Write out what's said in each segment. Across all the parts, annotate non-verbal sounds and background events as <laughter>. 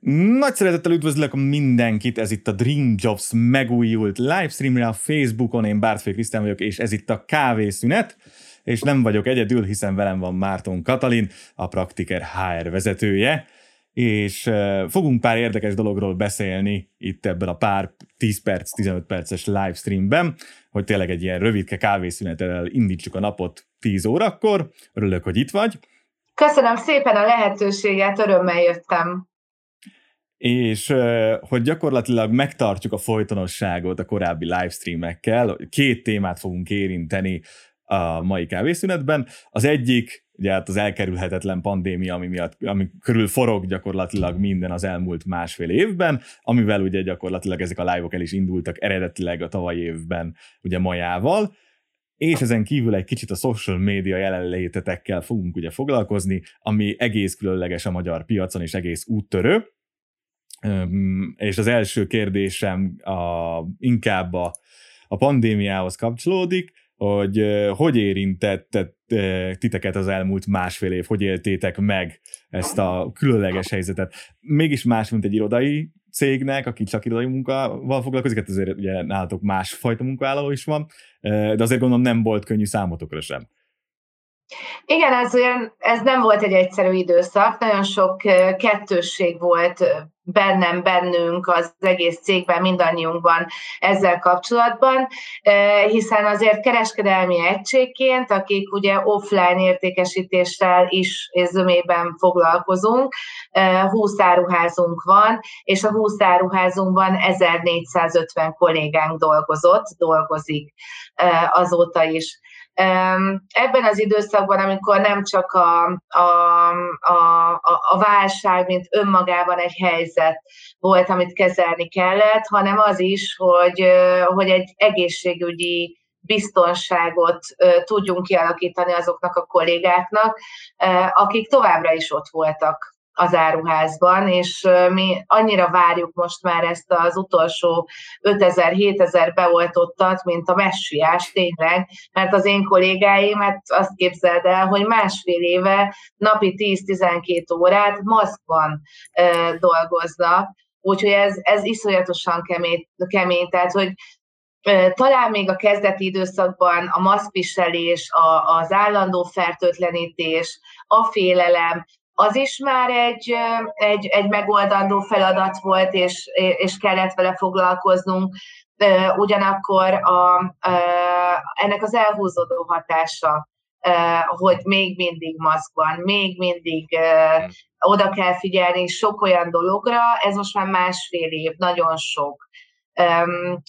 Nagy szeretettel üdvözlök mindenkit, ez itt a Dream Jobs megújult livestreamre a Facebookon, én Bártfé Krisztán vagyok, és ez itt a kávészünet, és nem vagyok egyedül, hiszen velem van Márton Katalin, a Praktiker HR vezetője, és fogunk pár érdekes dologról beszélni itt ebben a pár 10 perc, 15 perces livestreamben, hogy tényleg egy ilyen rövidke kávészünetel indítsuk a napot 10 órakor. Örülök, hogy itt vagy. Köszönöm szépen a lehetőséget, örömmel jöttem és hogy gyakorlatilag megtartjuk a folytonosságot a korábbi livestreamekkel, két témát fogunk érinteni a mai kávészünetben. Az egyik, ugye hát az elkerülhetetlen pandémia, ami miatt, ami körül forog gyakorlatilag minden az elmúlt másfél évben, amivel ugye gyakorlatilag ezek a live-ok el is indultak eredetileg a tavalyi évben, ugye majával, és ezen kívül egy kicsit a social media jelenlétetekkel fogunk ugye foglalkozni, ami egész különleges a magyar piacon, és egész úttörő és az első kérdésem a, inkább a, a pandémiához kapcsolódik, hogy hogy érintett titeket az elmúlt másfél év, hogy éltétek meg ezt a különleges helyzetet. Mégis más, mint egy irodai cégnek, aki csak irodai munkával foglalkozik, hát azért ugye nálatok másfajta munkavállaló is van, de azért gondolom nem volt könnyű számotokra sem. Igen, ez, olyan, ez nem volt egy egyszerű időszak, nagyon sok kettősség volt bennem, bennünk, az egész cégben, mindannyiunkban ezzel kapcsolatban, hiszen azért kereskedelmi egységként, akik ugye offline értékesítéssel is és zömében foglalkozunk, 20 áruházunk van, és a 20 áruházunkban 1450 kollégánk dolgozott, dolgozik azóta is. Ebben az időszakban, amikor nem csak a, a, a, a válság, mint önmagában egy helyzet volt, amit kezelni kellett, hanem az is, hogy, hogy egy egészségügyi biztonságot tudjunk kialakítani azoknak a kollégáknak, akik továbbra is ott voltak az áruházban, és mi annyira várjuk most már ezt az utolsó 5000-7000 beoltottat, mint a messiás tényleg, mert az én kollégáim, hát azt képzeld el, hogy másfél éve napi 10-12 órát maszkban dolgoznak, úgyhogy ez, ez iszonyatosan kemény, kemény, tehát hogy talán még a kezdeti időszakban a maszkviselés, a, az állandó fertőtlenítés, a félelem, az is már egy, egy, egy megoldandó feladat volt, és, és kellett vele foglalkoznunk. Ugyanakkor a, ennek az elhúzódó hatása, hogy még mindig maszkban, még mindig oda kell figyelni sok olyan dologra, ez most már másfél év, nagyon sok.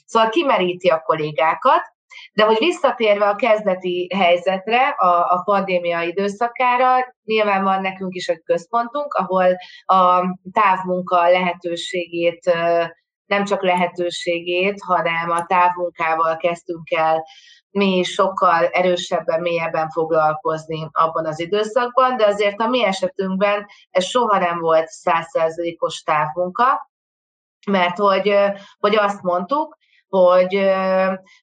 Szóval kimeríti a kollégákat, de hogy visszatérve a kezdeti helyzetre, a, a pandémia időszakára, nyilván van nekünk is egy központunk, ahol a távmunka lehetőségét nem csak lehetőségét, hanem a távmunkával kezdtünk el mi sokkal erősebben, mélyebben foglalkozni abban az időszakban, de azért a mi esetünkben ez soha nem volt százszerzelékos távmunka, mert hogy, hogy azt mondtuk, hogy,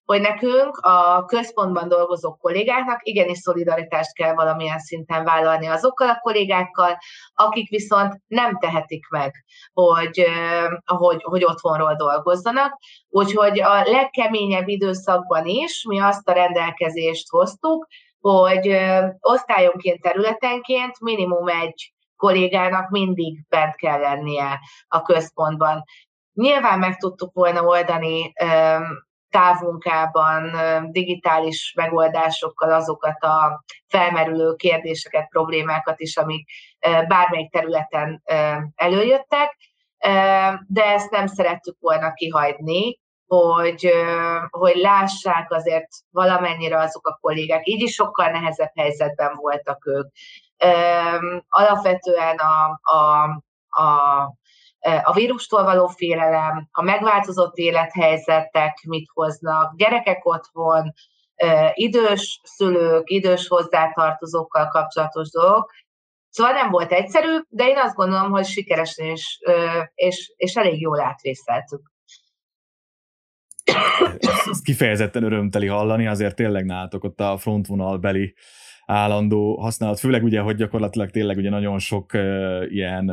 hogy nekünk a központban dolgozó kollégáknak igenis szolidaritást kell valamilyen szinten vállalni azokkal a kollégákkal, akik viszont nem tehetik meg, hogy, hogy, hogy otthonról dolgozzanak. Úgyhogy a legkeményebb időszakban is mi azt a rendelkezést hoztuk, hogy osztályonként, területenként minimum egy kollégának mindig bent kell lennie a központban. Nyilván meg tudtuk volna oldani távmunkában, digitális megoldásokkal azokat a felmerülő kérdéseket, problémákat is, amik bármelyik területen előjöttek, de ezt nem szerettük volna kihagyni, hogy, hogy lássák azért valamennyire azok a kollégák, így is sokkal nehezebb helyzetben voltak ők. Alapvetően a, a, a a vírustól való félelem, a megváltozott élethelyzetek mit hoznak, gyerekek otthon, idős szülők, idős hozzátartozókkal kapcsolatos dolgok. Szóval nem volt egyszerű, de én azt gondolom, hogy sikeresen és, és, és elég jól átvészeltük. ez, ez kifejezetten örömteli hallani, azért tényleg nálatok ott a frontvonalbeli állandó használat, főleg ugye, hogy gyakorlatilag tényleg ugye nagyon sok uh, ilyen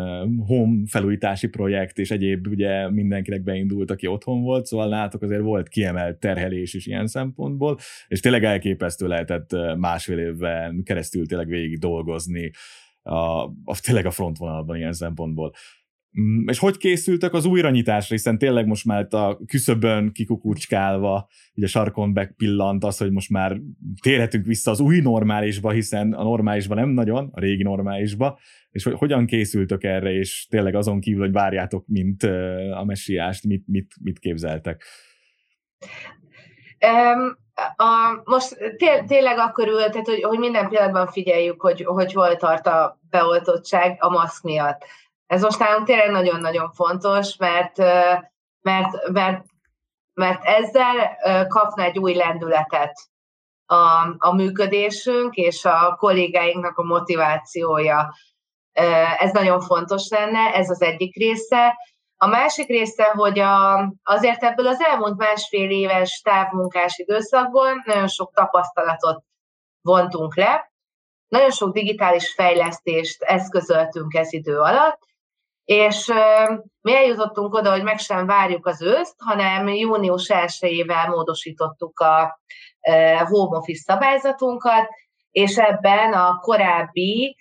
home felújítási projekt és egyéb ugye mindenkinek beindult, aki otthon volt, szóval nálatok azért volt kiemelt terhelés is ilyen szempontból, és tényleg elképesztő lehetett másfél évben keresztül tényleg végig dolgozni a, a, tényleg a frontvonalban ilyen szempontból. Mm, és hogy készültek az újranyitásra, hiszen tényleg most már a küszöbön kikukucskálva, ugye sarkon pillant az, hogy most már térhetünk vissza az új normálisba, hiszen a normálisba nem nagyon, a régi normálisba, és hogy hogyan készültök erre, és tényleg azon kívül, hogy várjátok, mint a messiást, mit, mit, mit képzeltek? Um, a, most té- tényleg akkor tehát, hogy, hogy minden pillanatban figyeljük, hogy, hogy hol tart a beoltottság a maszk miatt ez most nálunk tényleg nagyon-nagyon fontos, mert, mert, mert, mert ezzel kapna egy új lendületet a, a működésünk és a kollégáinknak a motivációja. Ez nagyon fontos lenne, ez az egyik része. A másik része, hogy a, azért ebből az elmúlt másfél éves távmunkás időszakból nagyon sok tapasztalatot vontunk le, nagyon sok digitális fejlesztést eszközöltünk ez idő alatt, és mi eljutottunk oda, hogy meg sem várjuk az őszt, hanem június 1-ével módosítottuk a home office szabályzatunkat, és ebben a korábbi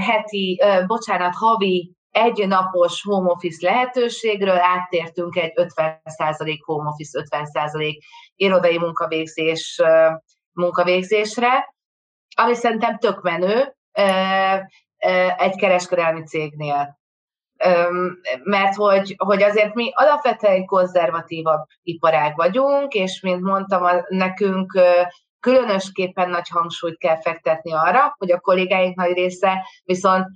heti, bocsánat, havi egy napos home office lehetőségről áttértünk egy 50% home office, 50% irodai munkavégzés munkavégzésre, ami szerintem tök menő egy kereskedelmi cégnél mert hogy, hogy azért mi alapvetően konzervatívabb iparág vagyunk, és mint mondtam, nekünk különösképpen nagy hangsúlyt kell fektetni arra, hogy a kollégáink nagy része viszont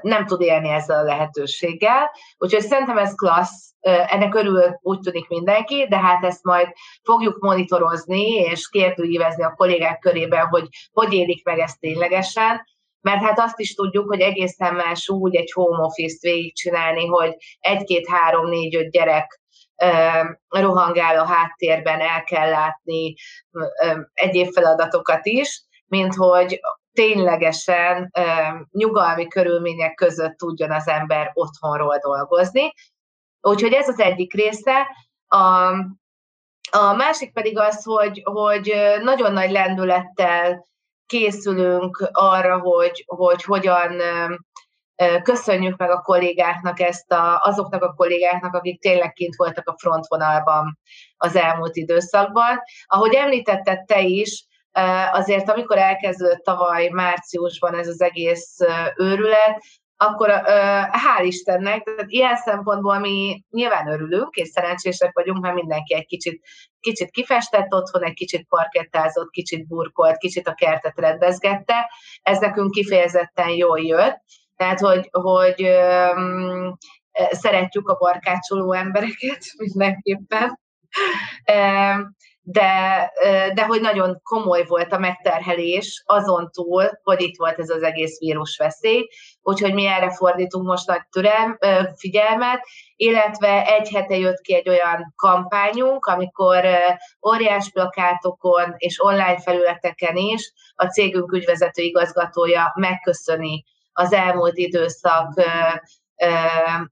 nem tud élni ezzel a lehetőséggel. Úgyhogy szerintem ez klassz, ennek örül úgy tűnik mindenki, de hát ezt majd fogjuk monitorozni és kérdőívezni a kollégák körében, hogy hogy élik meg ezt ténylegesen, mert hát azt is tudjuk, hogy egészen más úgy egy home office-t végigcsinálni, hogy egy-két, három, négy, öt gyerek rohangál a háttérben, el kell látni egyéb feladatokat is, mint hogy ténylegesen nyugalmi körülmények között tudjon az ember otthonról dolgozni. Úgyhogy ez az egyik része. A, a másik pedig az, hogy, hogy nagyon nagy lendülettel készülünk arra, hogy, hogy hogyan köszönjük meg a kollégáknak ezt a, azoknak a kollégáknak, akik tényleg kint voltak a frontvonalban az elmúlt időszakban. Ahogy említetted te is, azért amikor elkezdődött tavaly márciusban ez az egész őrület, akkor hál' Istennek, tehát ilyen szempontból mi nyilván örülünk, és szerencsések vagyunk, mert mindenki egy kicsit, kicsit kifestett otthon, egy kicsit parkettázott, kicsit burkolt, kicsit a kertet rendezgette. Ez nekünk kifejezetten jól jött. Tehát, hogy, hogy öm, szeretjük a barkácsoló embereket <laughs> mindenképpen de, de hogy nagyon komoly volt a megterhelés azon túl, hogy itt volt ez az egész vírusveszély, úgyhogy mi erre fordítunk most nagy türem, figyelmet, illetve egy hete jött ki egy olyan kampányunk, amikor óriás plakátokon és online felületeken is a cégünk ügyvezető igazgatója megköszöni az elmúlt időszak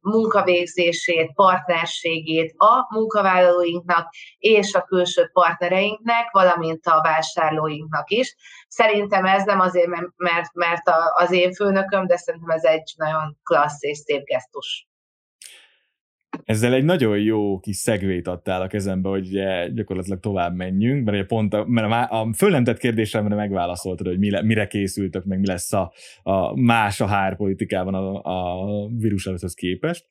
munkavégzését, partnerségét a munkavállalóinknak és a külső partnereinknek, valamint a vásárlóinknak is. Szerintem ez nem azért, mert, mert az én főnököm, de szerintem ez egy nagyon klassz és szép gesztus. Ezzel egy nagyon jó kis szegvét adtál a kezembe, hogy gyakorlatilag tovább menjünk, mert ugye pont a, mert a, a föl nem tett kérdésemre megválaszoltad, hogy mire, mire készültök, meg mi lesz a, a más a hárpolitikában a, a vírus előtthez képest.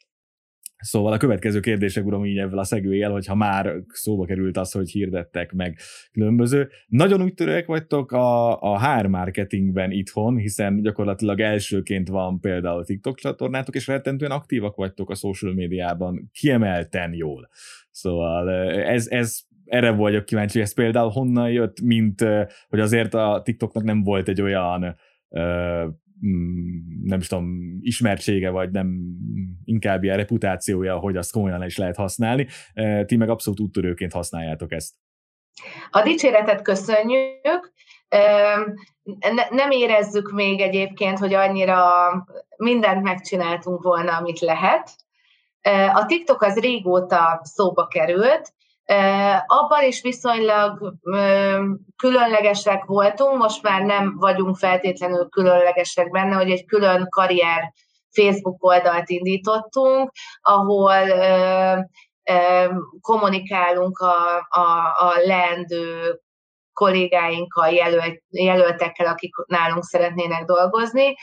Szóval a következő kérdések, uram, így ebben a szegőjel, hogyha már szóba került az, hogy hirdettek meg különböző. Nagyon úgy törőek vagytok a, a HR marketingben itthon, hiszen gyakorlatilag elsőként van például TikTok csatornátok, és rettentően aktívak vagytok a social médiában, kiemelten jól. Szóval ez, ez erre vagyok kíváncsi, hogy ez például honnan jött, mint hogy azért a TikToknak nem volt egy olyan mm, nem is tudom, ismertsége, vagy nem inkább ilyen reputációja, hogy azt komolyan is lehet használni. Ti meg abszolút úttörőként használjátok ezt. A dicséretet köszönjük, nem érezzük még egyébként, hogy annyira mindent megcsináltunk volna, amit lehet. A TikTok az régóta szóba került, abban is viszonylag különlegesek voltunk, most már nem vagyunk feltétlenül különlegesek benne, hogy egy külön karrier Facebook oldalt indítottunk, ahol kommunikálunk a, a, a leendő kollégáinkkal, jelölt, jelöltekkel, akik nálunk szeretnének dolgozni.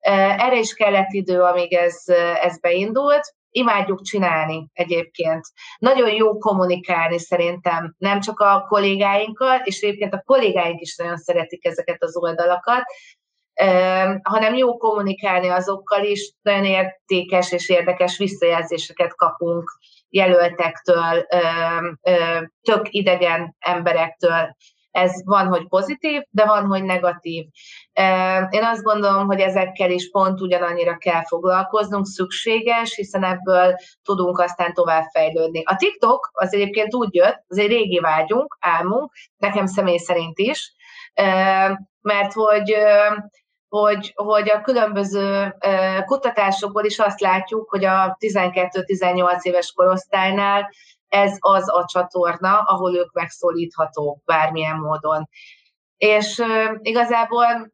Erre is kellett idő, amíg ez, ez beindult. Imádjuk csinálni egyébként. Nagyon jó kommunikálni szerintem, nem csak a kollégáinkkal, és egyébként a kollégáink is nagyon szeretik ezeket az oldalakat, hanem jó kommunikálni azokkal is, nagyon értékes és érdekes visszajelzéseket kapunk jelöltektől, tök idegen emberektől. Ez van, hogy pozitív, de van, hogy negatív. Én azt gondolom, hogy ezekkel is pont ugyanannyira kell foglalkoznunk, szükséges, hiszen ebből tudunk aztán tovább fejlődni. A TikTok az egyébként úgy jött, az egy régi vágyunk, álmunk, nekem személy szerint is, mert hogy hogy, hogy a különböző kutatásokból is azt látjuk, hogy a 12-18 éves korosztálynál ez az a csatorna, ahol ők megszólíthatók bármilyen módon. És igazából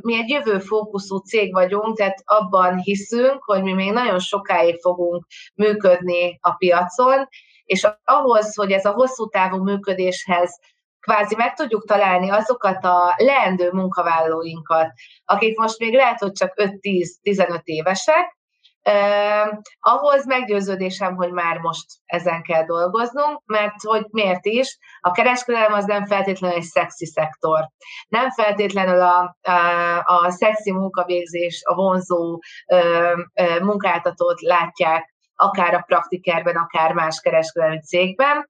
mi egy jövő fókuszú cég vagyunk, tehát abban hiszünk, hogy mi még nagyon sokáig fogunk működni a piacon, és ahhoz, hogy ez a hosszú távú működéshez kvázi meg tudjuk találni azokat a leendő munkavállalóinkat, akik most még lehet, hogy csak 5-10-15 évesek, Uh, ahhoz meggyőződésem, hogy már most ezen kell dolgoznunk, mert hogy miért is, a kereskedelem az nem feltétlenül egy szexi szektor. Nem feltétlenül a, a, a szexi munkavégzés, a vonzó uh, uh, munkáltatót látják akár a praktikerben, akár más kereskedelmi cégben,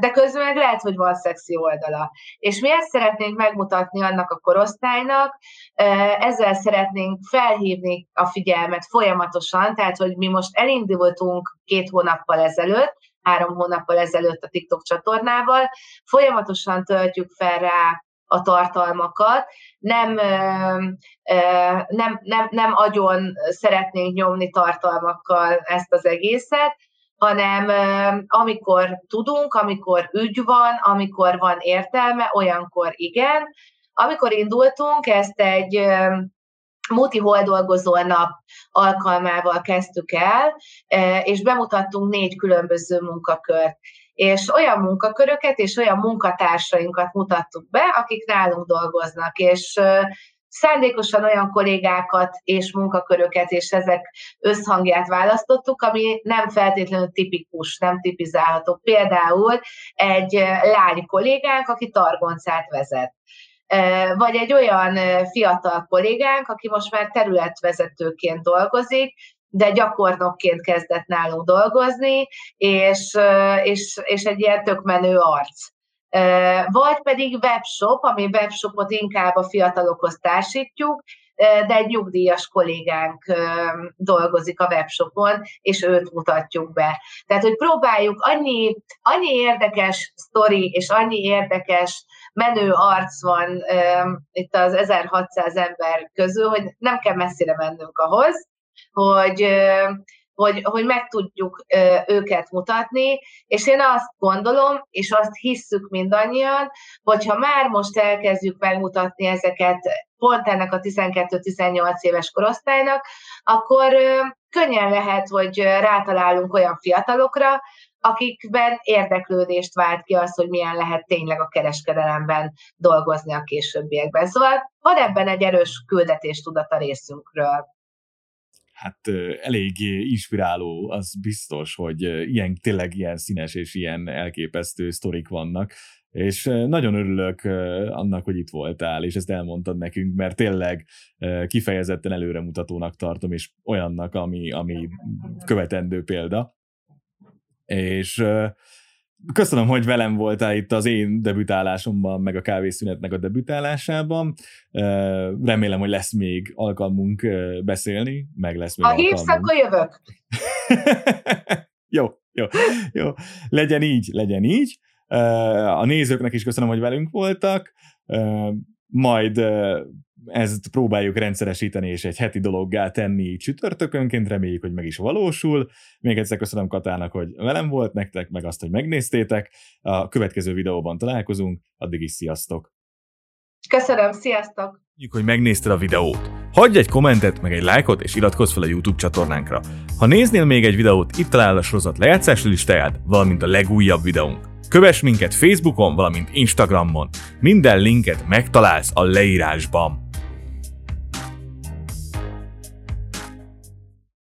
de közben meg lehet, hogy van szexi oldala. És mi ezt szeretnénk megmutatni annak a korosztálynak, ezzel szeretnénk felhívni a figyelmet folyamatosan, tehát, hogy mi most elindultunk két hónappal ezelőtt, három hónappal ezelőtt a TikTok csatornával, folyamatosan töltjük fel rá a tartalmakat, nem, nem, nem, nem agyon szeretnénk nyomni tartalmakkal ezt az egészet, hanem amikor tudunk, amikor ügy van, amikor van értelme, olyankor igen. Amikor indultunk, ezt egy Muti dolgozó nap alkalmával kezdtük el, és bemutattunk négy különböző munkakört. És olyan munkaköröket és olyan munkatársainkat mutattuk be, akik nálunk dolgoznak. És szándékosan olyan kollégákat és munkaköröket és ezek összhangját választottuk, ami nem feltétlenül tipikus, nem tipizálható. Például egy lány kollégánk, aki targoncát vezet vagy egy olyan fiatal kollégánk, aki most már területvezetőként dolgozik, de gyakornokként kezdett nálunk dolgozni, és, és, és egy ilyen tök menő arc. Vagy pedig webshop, ami webshopot inkább a fiatalokhoz társítjuk, de egy nyugdíjas kollégánk dolgozik a webshopon, és őt mutatjuk be. Tehát, hogy próbáljuk, annyi, annyi érdekes sztori, és annyi érdekes menő arc van itt az 1600 ember közül, hogy nem kell messzire mennünk ahhoz, hogy, hogy, hogy meg tudjuk őket mutatni, és én azt gondolom, és azt hisszük mindannyian, hogyha már most elkezdjük megmutatni ezeket pont ennek a 12-18 éves korosztálynak, akkor könnyen lehet, hogy rátalálunk olyan fiatalokra, akikben érdeklődést vált ki az, hogy milyen lehet tényleg a kereskedelemben dolgozni a későbbiekben. Szóval van ebben egy erős küldetéstudat a részünkről hát elég inspiráló, az biztos, hogy ilyen, tényleg ilyen színes és ilyen elképesztő sztorik vannak, és nagyon örülök annak, hogy itt voltál, és ezt elmondtad nekünk, mert tényleg kifejezetten előremutatónak tartom, és olyannak, ami, ami követendő példa. És köszönöm, hogy velem voltál itt az én debütálásomban, meg a kávészünetnek a debütálásában. Remélem, hogy lesz még alkalmunk beszélni, meg lesz még Ha hívsz, akkor jövök. <laughs> jó, jó, jó. Legyen így, legyen így. A nézőknek is köszönöm, hogy velünk voltak. Majd ezt próbáljuk rendszeresíteni és egy heti dologgá tenni csütörtökönként, reméljük, hogy meg is valósul. Még egyszer köszönöm Katának, hogy velem volt nektek, meg azt, hogy megnéztétek. A következő videóban találkozunk, addig is sziasztok! Köszönöm, sziasztok! hogy megnézted a videót. Hagyj egy kommentet, meg egy lájkot, és iratkozz fel a YouTube csatornánkra. Ha néznél még egy videót, itt találod a sorozat lejátszási listáját, valamint a legújabb videónk. Kövess minket Facebookon, valamint Instagramon. Minden linket megtalálsz a leírásban.